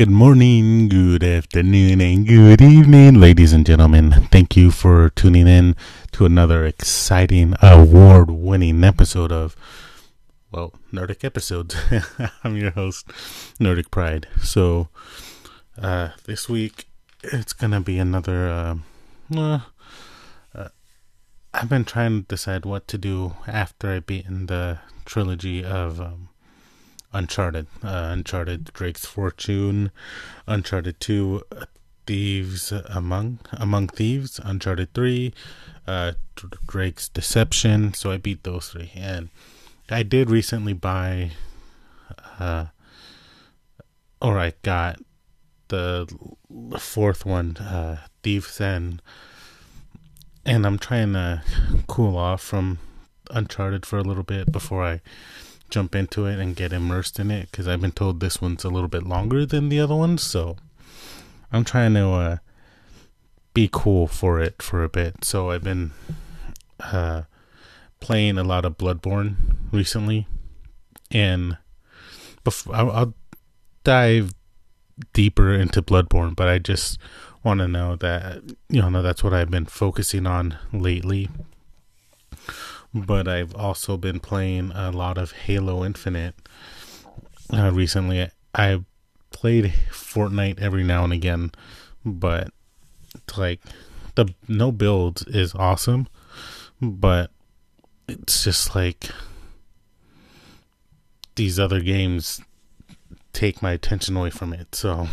Good morning, good afternoon, and good evening, ladies and gentlemen. Thank you for tuning in to another exciting, award winning episode of, well, Nordic Episodes. I'm your host, Nordic Pride. So, uh, this week, it's gonna be another, uh, uh, I've been trying to decide what to do after I've beaten the trilogy of, um, Uncharted, uh, Uncharted Drake's Fortune, Uncharted 2 Thieves Among Among Thieves, Uncharted 3, uh, Drake's Deception. So I beat those three, and I did recently buy, uh, or I got the fourth one, uh, Thieves End, and I'm trying to cool off from Uncharted for a little bit before I jump into it and get immersed in it because I've been told this one's a little bit longer than the other ones. So I'm trying to uh, be cool for it for a bit. So I've been uh, playing a lot of Bloodborne recently, and before I'll, I'll dive deeper into Bloodborne, but I just want to know that you know that's what I've been focusing on lately but I've also been playing a lot of Halo Infinite uh, recently. I played Fortnite every now and again, but like the no builds is awesome, but it's just like these other games take my attention away from it. So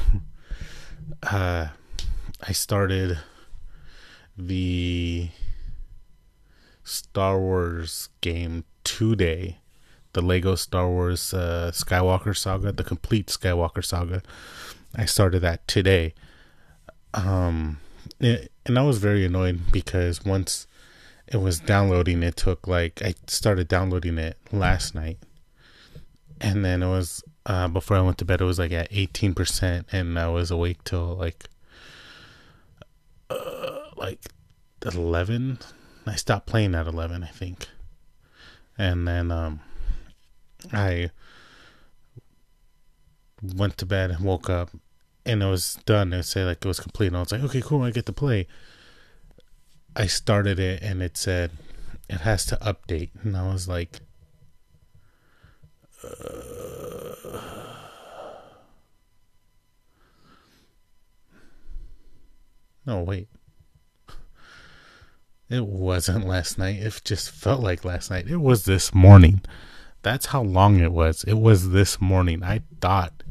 uh I started the Star Wars game today. The Lego Star Wars uh, Skywalker Saga, the complete Skywalker Saga. I started that today. Um, and I was very annoyed because once it was downloading, it took like I started downloading it last night, and then it was uh, before I went to bed. It was like at eighteen percent, and I was awake till like uh, like eleven I stopped playing at 11, I think. And then um, I went to bed and woke up and it was done. It said like it was complete. And I was like, okay, cool, I get to play. I started it and it said it has to update. And I was like, uh, no, wait. It wasn't last night. It just felt like last night. It was this morning. That's how long it was. It was this morning. I thought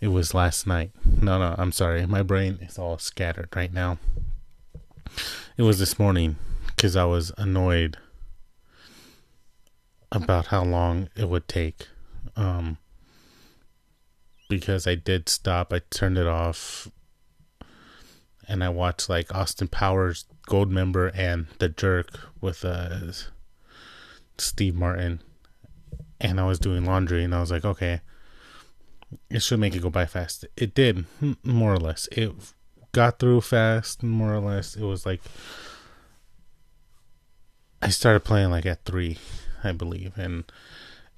it was last night. No, no, I'm sorry. My brain is all scattered right now. It was this morning because I was annoyed about how long it would take. Um, because I did stop. I turned it off and I watched like Austin Powers Goldmember and The Jerk with uh, Steve Martin, and I was doing laundry, and I was like, okay, it should make it go by fast. It did, more or less. It got through fast, more or less. It was like I started playing like at three, I believe, and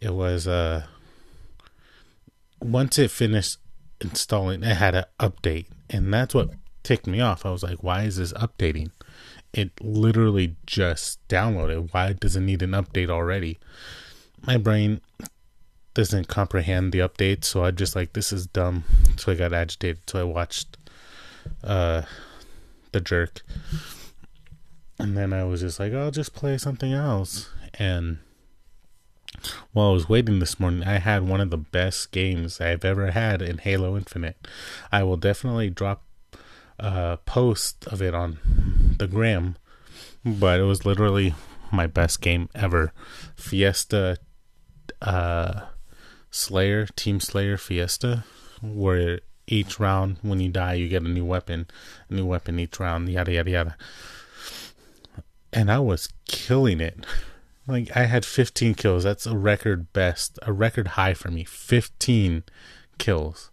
it was uh once it finished installing, it had an update, and that's what ticked me off. I was like, why is this updating? It literally just downloaded. Why does it need an update already? My brain doesn't comprehend the update, so I just like this is dumb. So I got agitated. So I watched uh the jerk. And then I was just like, I'll just play something else. And while I was waiting this morning, I had one of the best games I've ever had in Halo Infinite. I will definitely drop uh, post of it on the gram, but it was literally my best game ever. Fiesta uh, Slayer, Team Slayer Fiesta, where each round when you die you get a new weapon, a new weapon each round, yada yada yada. And I was killing it. Like I had 15 kills. That's a record best, a record high for me. 15 kills.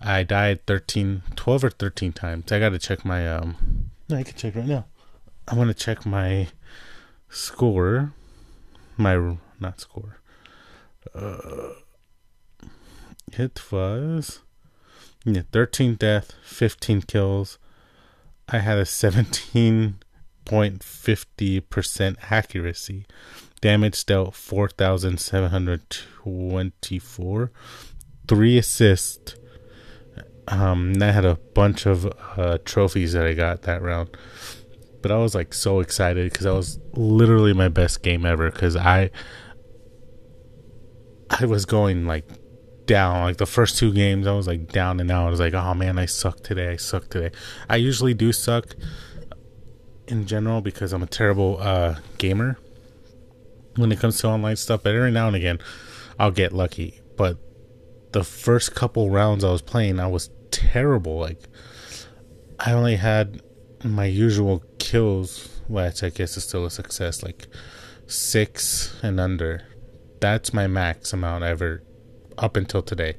I died 13, 12 or 13 times. I got to check my, um, no, I can check right now. I want to check my score. My, not score. Uh, it was Yeah, 13 death, 15 kills. I had a 17.50% accuracy. Damage dealt 4,724. Three assists. Um, I had a bunch of uh, trophies that I got that round. But I was like so excited because that was literally my best game ever. Because I, I was going like down. Like the first two games, I was like down and out. I was like, oh man, I suck today. I suck today. I usually do suck in general because I'm a terrible uh, gamer when it comes to online stuff. But every now and again, I'll get lucky. But the first couple rounds I was playing, I was terrible. Like I only had my usual kills, which I guess is still a success, like six and under. That's my max amount ever up until today.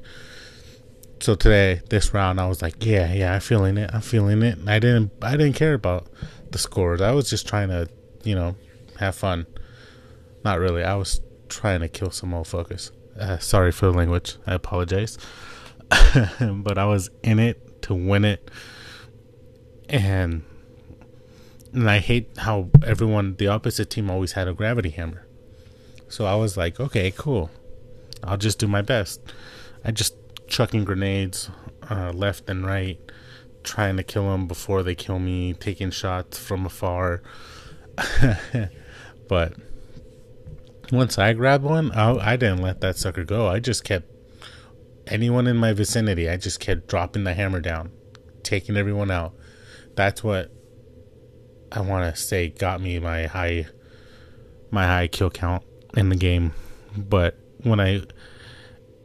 So today, this round, I was like, yeah, yeah, I'm feeling it. I'm feeling it. And I didn't, I didn't care about the scores. I was just trying to, you know, have fun. Not really. I was trying to kill some motherfuckers. Uh, sorry for the language. I apologize. but I was in it to win it, and and I hate how everyone, the opposite team, always had a gravity hammer. So I was like, okay, cool. I'll just do my best. I just chucking grenades uh, left and right, trying to kill them before they kill me, taking shots from afar. but once I grabbed one, I, I didn't let that sucker go. I just kept anyone in my vicinity. I just kept dropping the hammer down, taking everyone out. That's what I want to say got me my high my high kill count in the game. But when I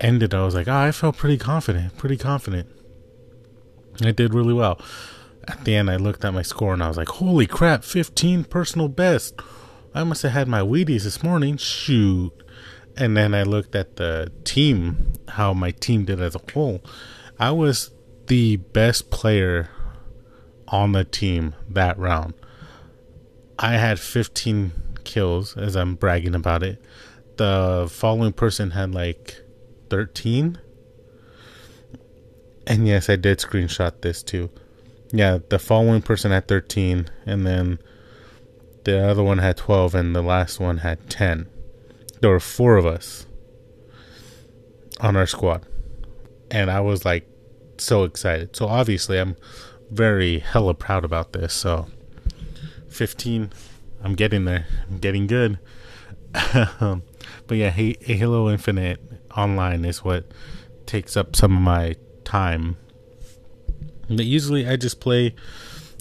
ended, I was like, oh, I felt pretty confident, pretty confident. I did really well. At the end, I looked at my score and I was like, holy crap, 15 personal best. I must have had my Wheaties this morning. Shoot. And then I looked at the team, how my team did as a whole. I was the best player on the team that round. I had 15 kills as I'm bragging about it. The following person had like 13. And yes, I did screenshot this too. Yeah, the following person had 13 and then the other one had 12 and the last one had 10. There were four of us on our squad. And I was like so excited. So obviously I'm very hella proud about this. So 15 I'm getting there. I'm getting good. but yeah, Halo Infinite online is what takes up some of my time. But usually I just play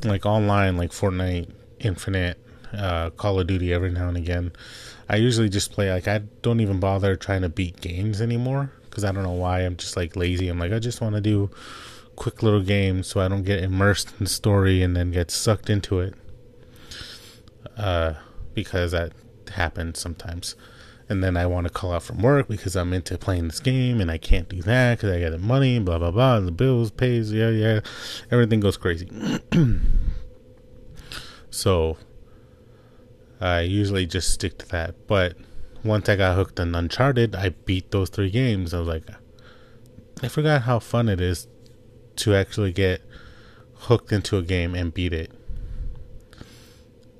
like online, like Fortnite, Infinite, uh, Call of Duty every now and again. I usually just play like I don't even bother trying to beat games anymore because I don't know why. I'm just like lazy. I'm like I just want to do quick little games so I don't get immersed in the story and then get sucked into it. Uh, because that happens sometimes. And then I want to call out from work because I'm into playing this game and I can't do that because I got the money, blah blah blah, the bills pays, yeah yeah, everything goes crazy. so I usually just stick to that. But once I got hooked on Uncharted, I beat those three games. I was like, I forgot how fun it is to actually get hooked into a game and beat it.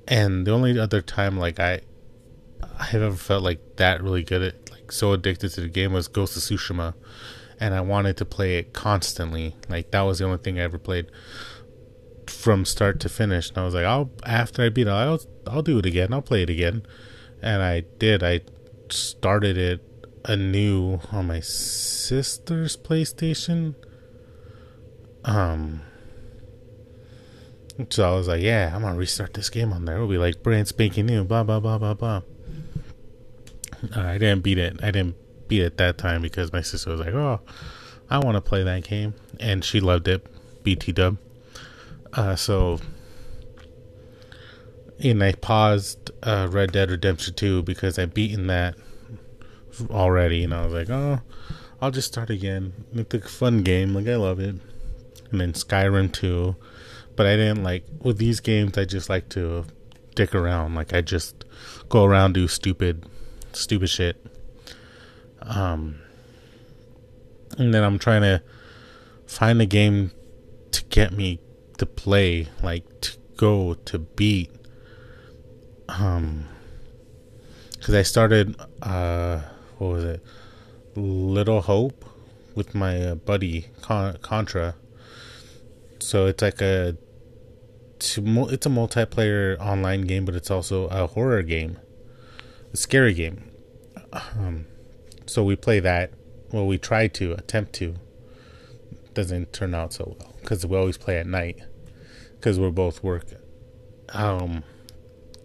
And the only other time like I I've ever felt like that really good at like so addicted to the game was Ghost of Tsushima and I wanted to play it constantly. Like that was the only thing I ever played from start to finish. And I was like, I'll after I beat it, I'll I'll do it again. I'll play it again. And I did. I started it anew on my sister's PlayStation. Um. So I was like, yeah, I'm gonna restart this game on there. It'll be like brand spanking new. Blah blah blah blah blah. Uh, I didn't beat it. I didn't beat it that time because my sister was like, oh, I want to play that game, and she loved it. BT Dub. Uh, so, and I paused uh, Red Dead Redemption 2 because I'd beaten that already, and I was like, oh, I'll just start again. It's a fun game, like I love it. And then Skyrim 2, but I didn't like with these games. I just like to dick around, like I just go around do stupid, stupid shit. Um, and then I'm trying to find a game to get me to play, like to go to beat. Um, because I started, uh, what was it, Little Hope, with my uh, buddy Con- Contra. So it's like a, it's a multiplayer online game, but it's also a horror game, a scary game. Um, so we play that. Well, we try to attempt to. Doesn't turn out so well because we always play at night because we're both work. Um,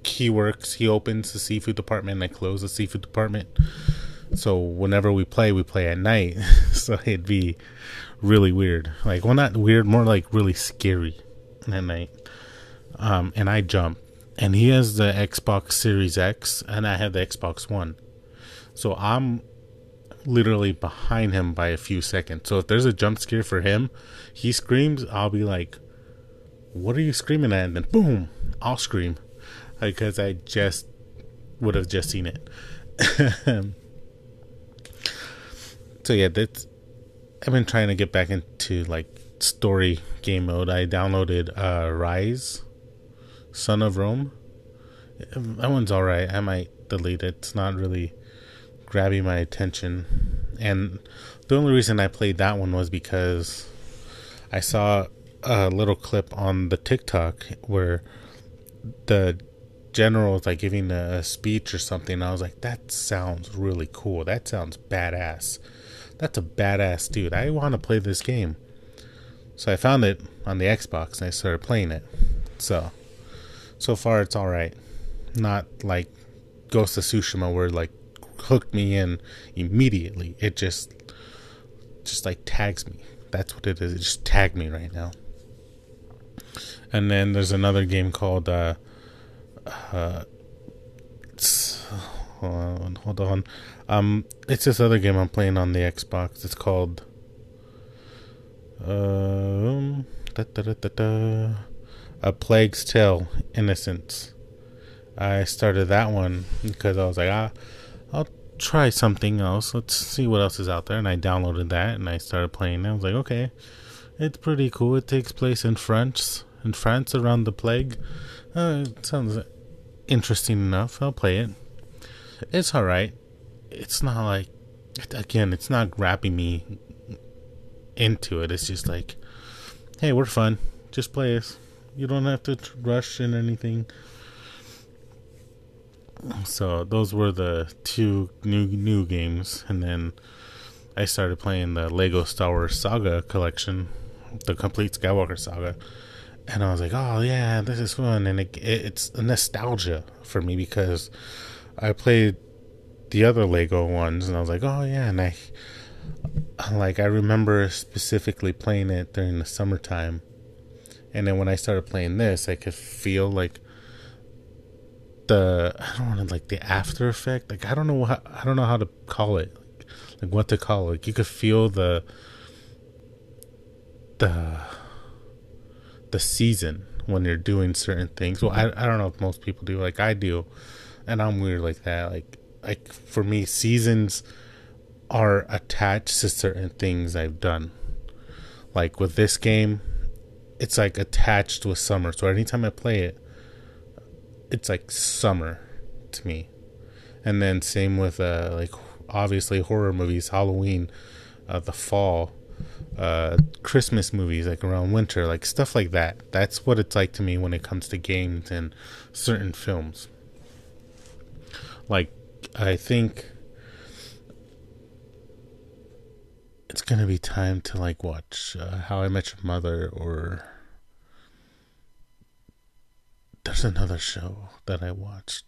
he works. He opens the seafood department, and I close the seafood department. So whenever we play, we play at night. so it'd be really weird. Like, well, not weird, more like really scary at night. Um, and I jump, and he has the Xbox Series X, and I have the Xbox One. So I'm literally behind him by a few seconds. So if there's a jump scare for him, he screams, I'll be like, "What are you screaming at?" And then boom, I'll scream because I just would have just seen it. so yeah, that's I've been trying to get back into like story game mode. I downloaded uh Ryse, Son of Rome. That one's alright. I might delete it. It's not really grabbing my attention. And the only reason I played that one was because I saw a little clip on the TikTok where the general was like giving a, speech or something. I was like, that sounds really cool. That sounds badass. That's a badass dude. I want to play this game. So I found it on the Xbox and I started playing it. So, so far it's all right. Not like Ghost of Tsushima where like hooked me in immediately. It just just like tags me. That's what it is. It just tagged me right now. And then there's another game called uh uh hold on, hold on. Um it's this other game I'm playing on the Xbox. It's called um da, da, da, A Plague's Tale Innocence. I started that one because I was like, ah, I'll try something else. Let's see what else is out there. And I downloaded that and I started playing. I was like, okay, it's pretty cool. It takes place in France, in France around the plague. Uh, it sounds interesting enough. I'll play it. It's alright. It's not like, again, it's not wrapping me into it. It's just like, hey, we're fun. Just play us. You don't have to rush in anything. So those were the two new new games, and then I started playing the Lego Star Wars Saga collection, the complete Skywalker Saga, and I was like, oh yeah, this is fun, and it, it, it's nostalgia for me because I played the other Lego ones, and I was like, oh yeah, and I like I remember specifically playing it during the summertime, and then when I started playing this, I could feel like the I don't want to like the after effect. Like I don't know how I don't know how to call it. Like, like what to call it. You could feel the the the season when you're doing certain things. Well, I I don't know if most people do. Like I do, and I'm weird like that. Like like for me, seasons are attached to certain things I've done. Like with this game, it's like attached with summer. So anytime I play it, it's like summer to me. And then same with uh like obviously horror movies, Halloween, uh, the fall, uh, Christmas movies like around winter, like stuff like that. That's what it's like to me when it comes to games and certain films. Like I think it's gonna be time to like watch uh, How I Met Your Mother or there's another show that I watched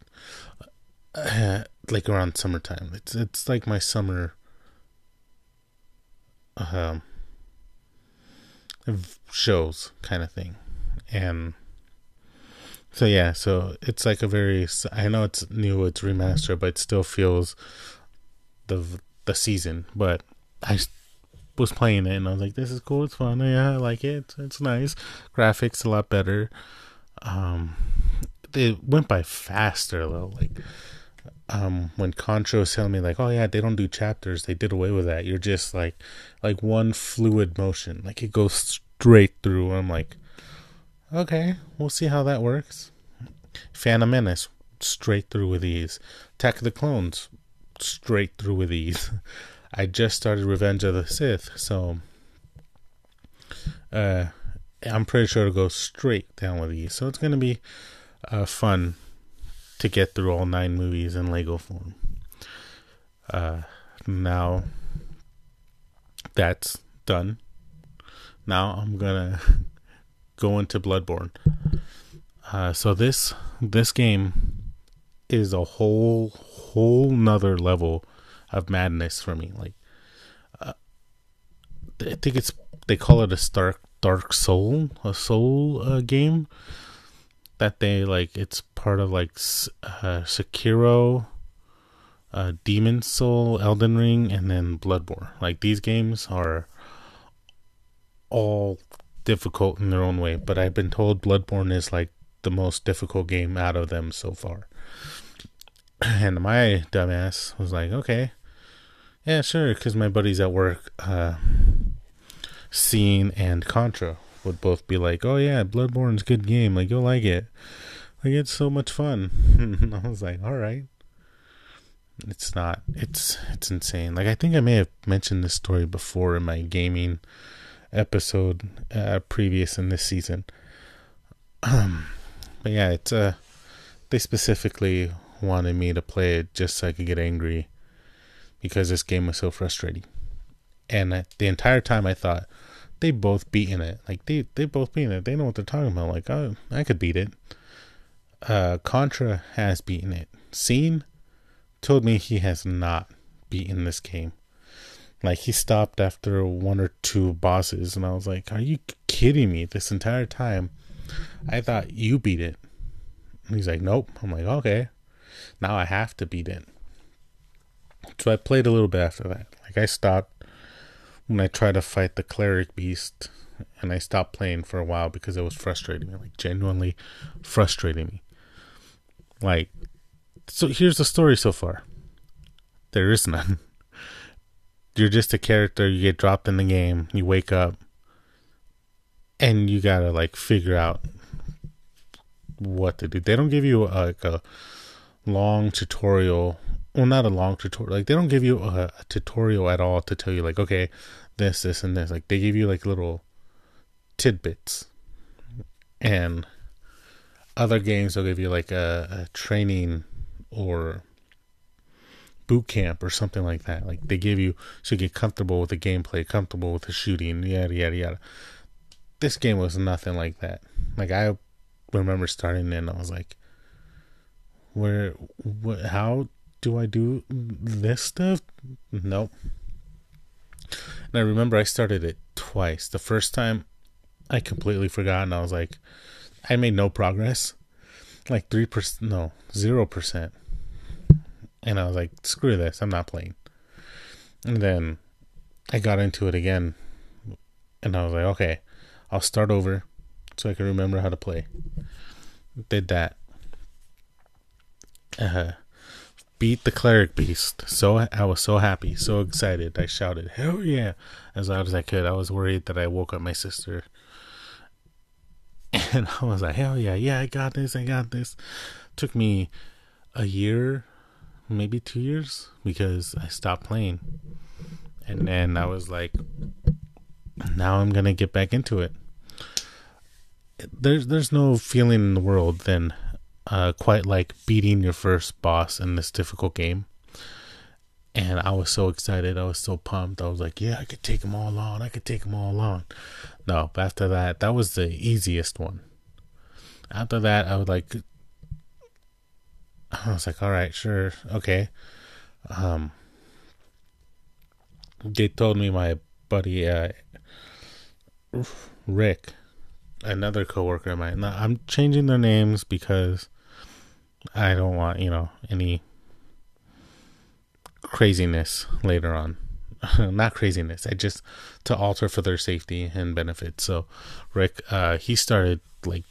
uh, like around summertime. It's it's like my summer um shows kind of thing. And so yeah, so it's like a very I know it's new, it's remastered, but it still feels the the season, but I was playing it and I was like, this is cool, it's fun, yeah, I like it, it's nice. Graphics a lot better. Um, it went by faster though. Like um, when Contra was telling me like, oh yeah, they don't do chapters, they did away with that. You're just like, like one fluid motion, like it goes straight through. I'm like, okay, we'll see how that works. Phantom Menace, straight through with ease. Attack of the Clones, straight through with ease. I just started Revenge of the Sith, so uh, I'm pretty sure it'll go straight down with ease. So it's gonna be uh, fun to get through all nine movies in Lego form. Uh, now that's done. Now I'm gonna go into Bloodborne. Uh, so this this game is a whole whole nother level of madness for me. Like, uh, I think it's they call it a dark dark soul a soul uh, game that they like it's part of like uh, Sekiro, uh, Demon Soul, Elden Ring, and then Bloodborne. Like these games are all difficult in their own way, but I've been told Bloodborne is like the most difficult game out of them so far. And my dumbass was like, okay, yeah, sure, because my buddies at work, uh, Scene and Contra would both be like, "Oh yeah, Bloodborne's good game. Like you'll like it. Like it's so much fun." I was like, "All right." It's not. It's it's insane. Like I think I may have mentioned this story before in my gaming episode uh, previous in this season. Um, but yeah, it's uh, they specifically wanted me to play it just so I could get angry because this game was so frustrating. And the entire time I thought, they both beaten it. Like they they both beaten it. They know what they're talking about. Like oh, I could beat it. Uh, Contra has beaten it. Scene told me he has not beaten this game. Like he stopped after one or two bosses, and I was like, "Are you kidding me?" This entire time, I thought you beat it. And he's like, "Nope." I'm like, "Okay." Now I have to beat it. So I played a little bit after that. Like I stopped when I tried to fight the cleric beast and I stopped playing for a while because it was frustrating me, like genuinely frustrating me. Like, so here's the story so far. There is none. You're just a character, you get dropped in the game, you wake up, and you gotta like figure out what to do. They don't give you like a long tutorial well not a long tutorial. Like they don't give you a, a, tutorial at all to tell you like okay this this and this. Like they give you like little tidbits. And other games they'll give you like a, a training or boot camp or something like that. Like they give you so you get comfortable with the gameplay comfortable with the shooting yada yada yada. This game was nothing like that. Like i remember starting in i was like where what how do I do this stuff? Nope. And I remember I started it twice. The first time I completely forgot and I was like, I made no progress. Like 3%, no, 0%. And I was like, screw this, I'm not playing. And then I got into it again and I was like, okay, I'll start over so I can remember how to play. Did that. Uh, beat the cleric beast. So I was so happy, so excited. I shouted, "Hell yeah!" as loud as I could. I was worried that I woke up my sister, and I was like, "Hell yeah, yeah! I got this! I got this!" Took me a year, maybe two years, because I stopped playing, and then I was like, "Now I'm gonna get back into it." There's there's no feeling in the world than uh, quite like beating your first boss in this difficult game. And I was so excited. I was so pumped. I was like, yeah, I could take them all on. I could take them all on. No, but after that, that was the easiest one. After that, I was like, I was like, all right, sure, okay. Um, they told me my buddy uh, Rick, another coworker of mine. Now, I'm changing their names because I don't want, you know, any craziness later on. Not craziness. I just to alter for their safety and benefit. So Rick, uh, he started like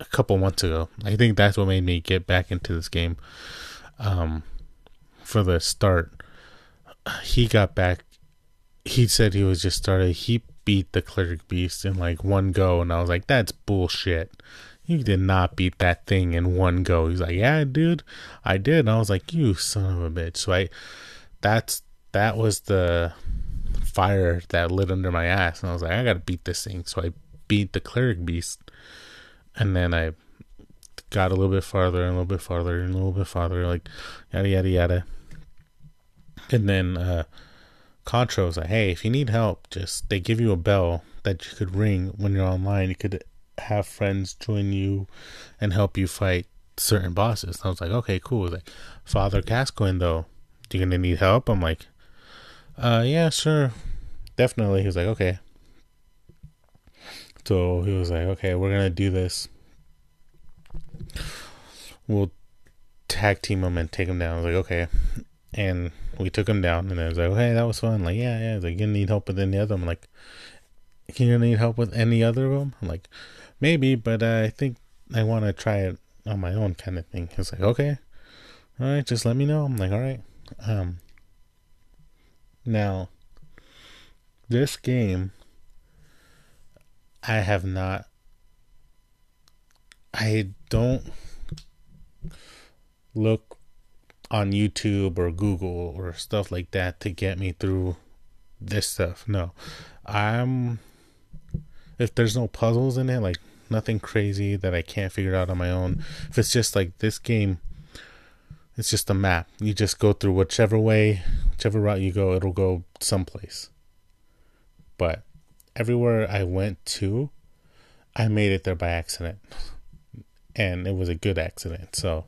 a couple months ago. I think that's what made me get back into this game. um, for the start, he got back. He said he was just started. He beat the cleric beast in like one go, and I was like, "That's bullshit." You did not beat that thing in one go. He's like, Yeah, dude, I did. And I was like, You son of a bitch. So I that's that was the fire that lit under my ass. And I was like, I gotta beat this thing. So I beat the cleric beast. And then I got a little bit farther and a little bit farther and a little bit farther, like yada yada yada. And then uh Contra was like, Hey, if you need help, just they give you a bell that you could ring when you're online. You could have friends join you and help you fight certain bosses. And I was like, okay, cool. Like, Father Gascoigne, though, do you gonna need help? I'm like, uh, yeah, sure, definitely. He was like, okay. So he was like, okay, we're gonna do this. We'll tag team him and take him down. I was like, okay. And we took him down, and I was like, hey, that was fun. Like, yeah, yeah. He's like, you need help with any other? I'm like, can you need help with any other of them? I'm like, maybe, but uh, I think I want to try it on my own, kind of thing. He's like, okay, all right, just let me know. I'm like, all right. Um, now, this game, I have not. I don't look on YouTube or Google or stuff like that to get me through this stuff. No, I'm. If there's no puzzles in it, like nothing crazy that I can't figure out on my own. If it's just like this game, it's just a map. You just go through whichever way, whichever route you go, it'll go someplace. But everywhere I went to, I made it there by accident. And it was a good accident. So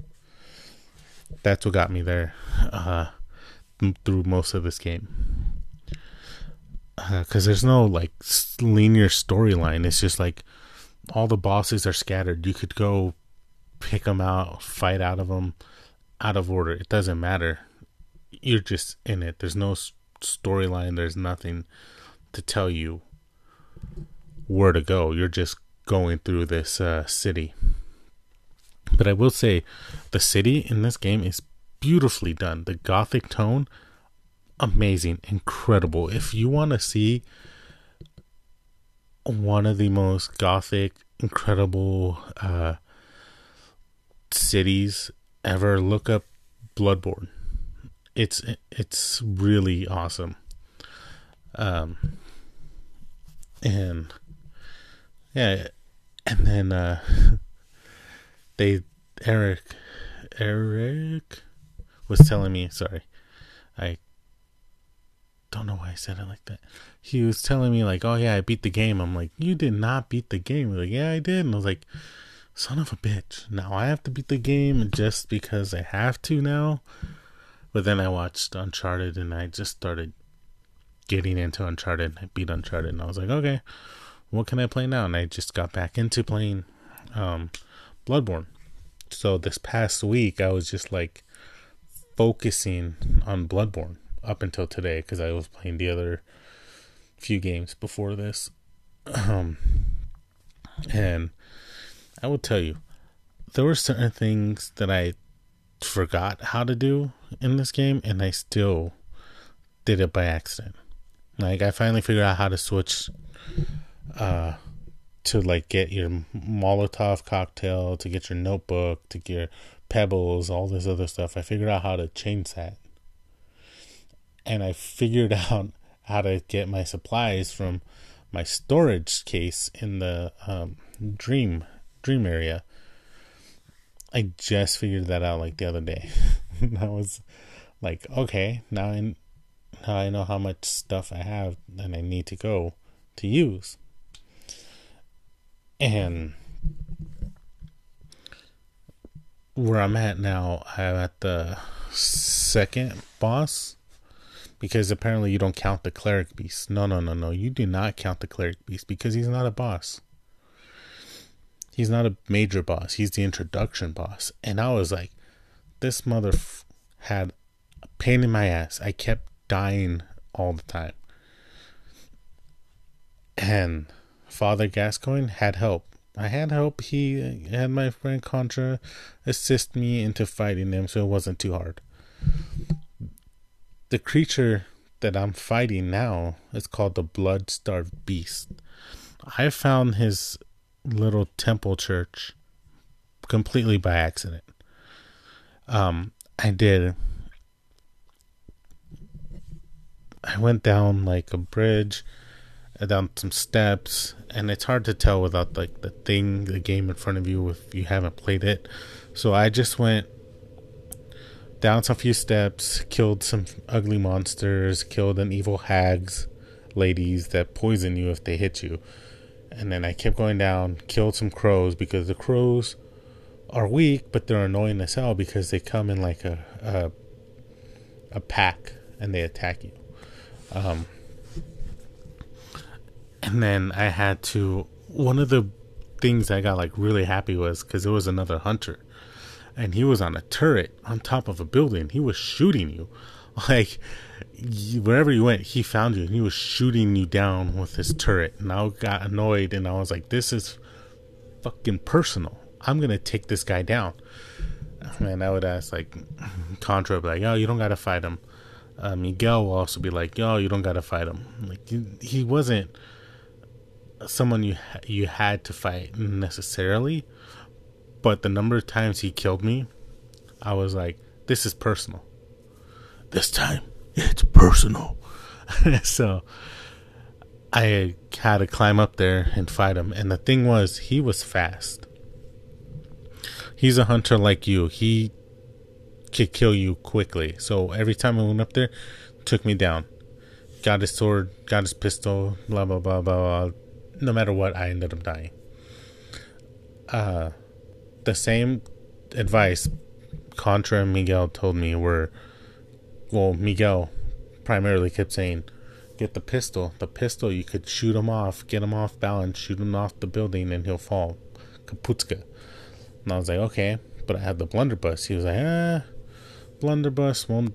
that's what got me there uh, through most of this game. Because uh, there's no like linear storyline. It's just like all the bosses are scattered. You could go pick them out, fight out of them, out of order. It doesn't matter. You're just in it. There's no storyline. There's nothing to tell you where to go. You're just going through this uh, city. But I will say, the city in this game is beautifully done. The gothic tone, amazing, incredible. If you want to see one of the most gothic, incredible uh, cities ever. Look up Bloodborne. It's it's really awesome. Um, and yeah, and then uh, they Eric Eric was telling me. Sorry, I don't know why I said it like that. He was telling me like, "Oh yeah, I beat the game." I'm like, "You did not beat the game." like, "Yeah, I did." And I was like, "Son of a bitch! Now I have to beat the game just because I have to now." But then I watched Uncharted and I just started getting into Uncharted. I beat Uncharted and I was like, "Okay, what can I play now?" And I just got back into playing um, Bloodborne. So this past week, I was just like focusing on Bloodborne up until today because I was playing the other few games before this. Um, and I will tell you, there were certain things that I forgot how to do in this game, and I still did it by accident. Like I finally figured out how to switch uh to like get your Molotov cocktail, to get your notebook, to get your pebbles, all this other stuff. I figured out how to change that and I figured out how to get my supplies from my storage case in the um, dream dream area. I just figured that out like the other day. I was like, okay, now I now I know how much stuff I have and I need to go to use. And where I'm at now, I'm at the second boss because apparently you don't count the cleric beast. No, no, no, no. You do not count the cleric beast because he's not a boss. He's not a major boss. He's the introduction boss. And I was like, this mother f- had a pain in my ass. I kept dying all the time. And Father Gascoigne had help I had help. He had my friend Contra assist me into fighting them, so it wasn't too hard. The creature that I'm fighting now is called the Blood Starved Beast. I found his little temple church completely by accident. Um, I did. I went down like a bridge, uh, down some steps, and it's hard to tell without like the thing, the game in front of you if you haven't played it. So I just went down some few steps, killed some ugly monsters, killed an evil hags, ladies that poison you if they hit you. And then I kept going down, killed some crows because the crows are weak, but they're annoying as hell because they come in like a a, a pack and they attack you. Um, and then I had to. One of the things I got like really happy was because it was another hunter, and he was on a turret on top of a building. He was shooting you, like wherever you went, he found you and he was shooting you down with his turret. And I got annoyed and I was like, this is fucking personal. I'm gonna take this guy down. And I would ask like Contra, like, yo, you don't gotta fight him. Uh, Miguel will also be like, yo, you don't gotta fight him. Like he wasn't someone you you had to fight necessarily, but the number of times he killed me, I was like, this is personal. This time, it's personal. so I had to climb up there and fight him. And the thing was, he was fast. He's a hunter like you. He could kill you quickly. So every time I went up there, took me down. Got his sword, got his pistol, blah blah blah blah. blah. No matter what, I ended up dying. Uh, the same advice Contra and Miguel told me were, well, Miguel primarily kept saying, get the pistol. The pistol, you could shoot him off, get him off balance, shoot him off the building, and he'll fall. Kaputska. And I was like, okay. But I had the blunderbuss. He was like, eh, blunderbuss won't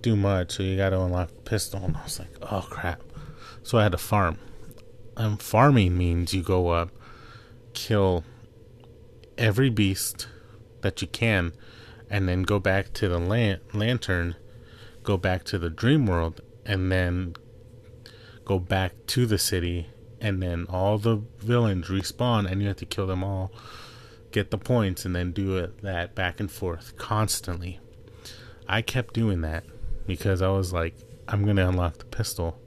do much, so you got to unlock the pistol. And I was like, oh crap. So I had to farm. And farming means you go up, kill every beast that you can, and then go back to the lan- lantern, go back to the dream world, and then go back to the city, and then all the villains respawn, and you have to kill them all get the points, and then do it that back and forth constantly. I kept doing that because I was like, I'm gonna unlock the pistol.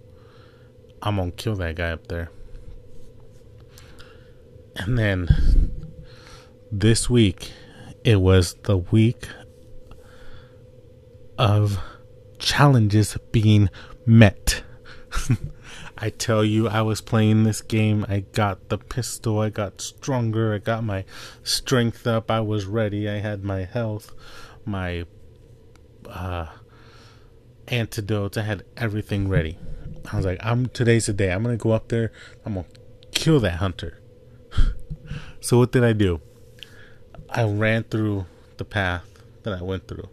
I'm gonna kill that guy up there. And then this week, it was the week of challenges being met. I tell you, I was playing this game. I got the pistol. I got stronger. I got my strength up. I was ready. I had my health, my uh, antidotes. I had everything ready. I was like, I'm today's the day. I'm gonna go up there. I'm gonna kill that hunter. so what did I do? I ran through the path that I went through,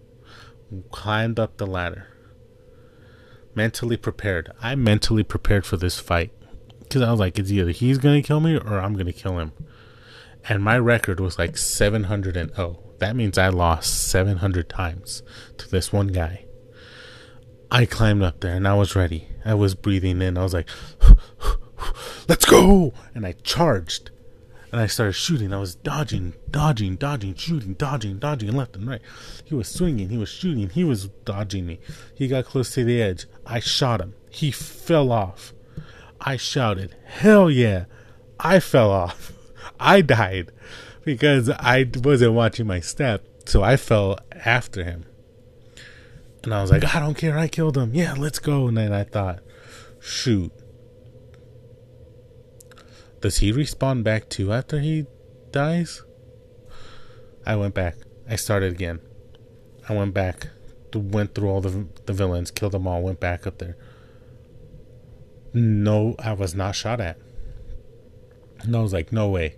climbed up the ladder mentally prepared. I mentally prepared for this fight because I was like, it's either he's gonna kill me or I'm gonna kill him. And my record was like 700 and oh, that means I lost 700 times to this one guy. I climbed up there and I was ready. I was breathing in. I was like, let's go! And I charged and I started shooting. I was dodging, dodging, dodging, shooting, dodging, dodging left and right. He was swinging, he was shooting, he was dodging me. He got close to the edge. I shot him. He fell off. I shouted, Hell yeah! I fell off. I died because I wasn't watching my step, so I fell after him. And I was like, I don't care, I killed him. Yeah, let's go. And then I thought, shoot, does he respawn back too after he dies? I went back. I started again. I went back. Went through all the the villains, killed them all, went back up there. No, I was not shot at. And I was like, no way.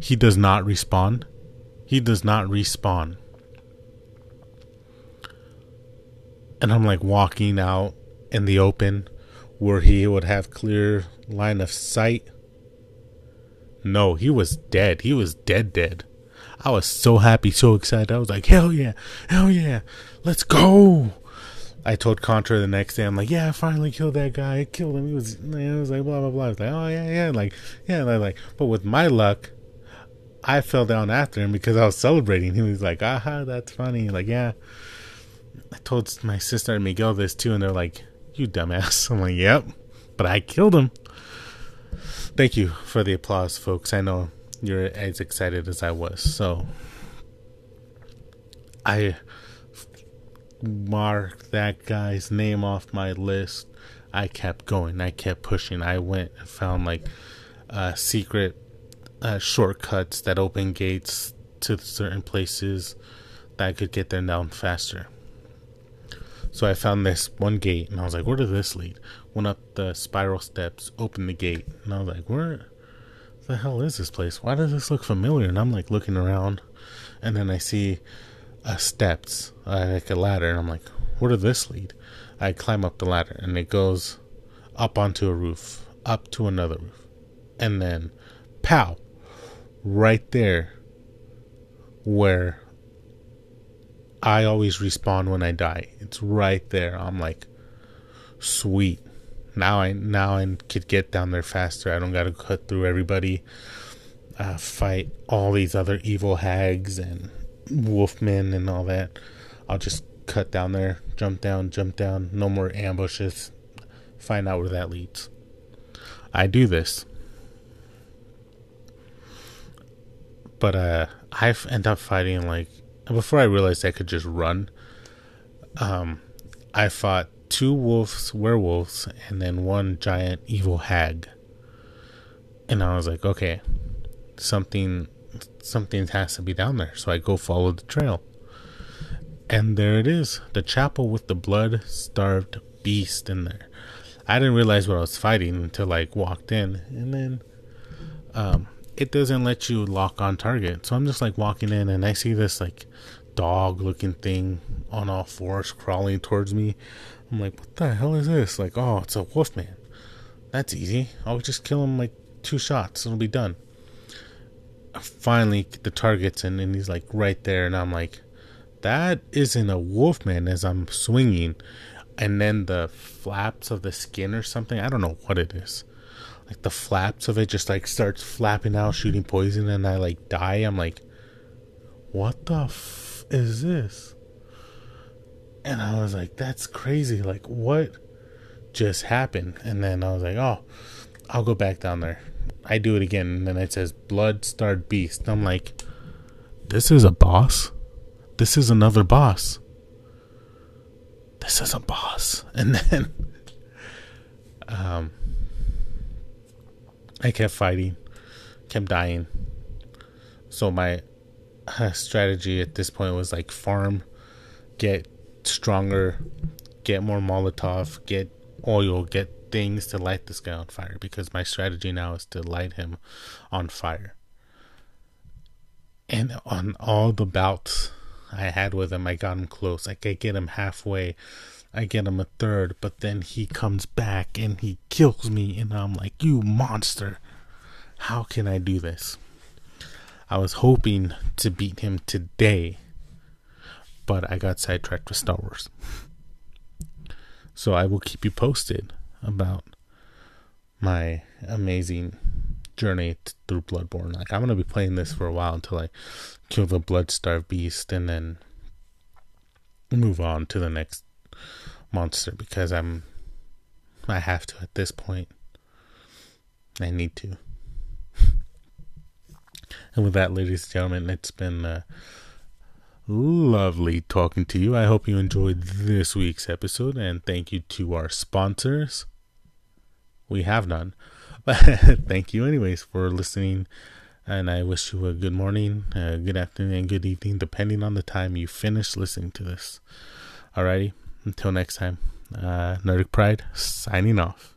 He does not respawn. He does not respawn. And I'm like walking out in the open where he would have clear line of sight No, he was dead. He was dead, dead. I was so happy, so excited. I was like, hell yeah, hell yeah, let's go. I told Contra the next day, I'm like, yeah, I finally killed that guy. I killed him. He was, I was like, blah, blah, blah. I was like, oh, yeah, yeah. Like, yeah. Like, but with my luck, I fell down after him because I was celebrating. He was like, aha, that's funny. Like, yeah. I told my sister and Miguel this too, and they're like, you dumbass. I'm like, yep. But I killed him. Thank you for the applause, folks. I know you're as excited as I was. So, I marked that guy's name off my list. I kept going. I kept pushing. I went and found like uh, secret uh, shortcuts that open gates to certain places that I could get there down faster. So I found this one gate and I was like, where does this lead? Went up the spiral steps, opened the gate, and I was like, where the hell is this place? Why does this look familiar? And I'm like looking around and then I see uh, steps, uh, like a ladder, and I'm like, where does this lead? I climb up the ladder, and it goes up onto a roof, up to another roof, and then, pow, right there, where I always respawn when I die. It's right there. I'm like, sweet. Now I now I could get down there faster. I don't gotta cut through everybody, uh, fight all these other evil hags and wolfmen and all that. I'll just cut down there, jump down, jump down. No more ambushes. Find out where that leads. I do this. But uh I end up fighting like before I realized I could just run. Um I fought two wolves, werewolves, and then one giant evil hag. And I was like, okay, something something has to be down there. So I go follow the trail. And there it is the chapel with the blood starved beast in there. I didn't realize what I was fighting until I walked in. And then um, it doesn't let you lock on target. So I'm just like walking in and I see this like dog looking thing on all fours crawling towards me. I'm like, what the hell is this? Like, oh, it's a wolfman. That's easy. I'll just kill him like two shots. It'll be done finally the target's in and he's like right there and I'm like that isn't a wolfman as I'm swinging and then the flaps of the skin or something I don't know what it is like the flaps of it just like starts flapping out shooting poison and I like die I'm like what the f is this and I was like that's crazy like what just happened and then I was like oh I'll go back down there I do it again, and then it says Blood Starved Beast. I'm like, this is a boss. This is another boss. This is a boss. And then um I kept fighting, kept dying. So my uh, strategy at this point was like farm, get stronger, get more Molotov, get oil, get things to light this guy on fire because my strategy now is to light him on fire. And on all the bouts I had with him, I got him close. I get him halfway, I get him a third, but then he comes back and he kills me, and I'm like, you monster! How can I do this? I was hoping to beat him today, but I got sidetracked with Star Wars. So I will keep you posted about my amazing journey through Bloodborne. Like I'm gonna be playing this for a while until I kill the blood-starved beast, and then move on to the next monster because I'm I have to at this point. I need to. and with that, ladies and gentlemen, it's been uh, lovely talking to you. I hope you enjoyed this week's episode, and thank you to our sponsors. We have none. But thank you, anyways, for listening. And I wish you a good morning, a good afternoon, and good evening, depending on the time you finish listening to this. Alrighty, until next time, uh, Nordic Pride signing off.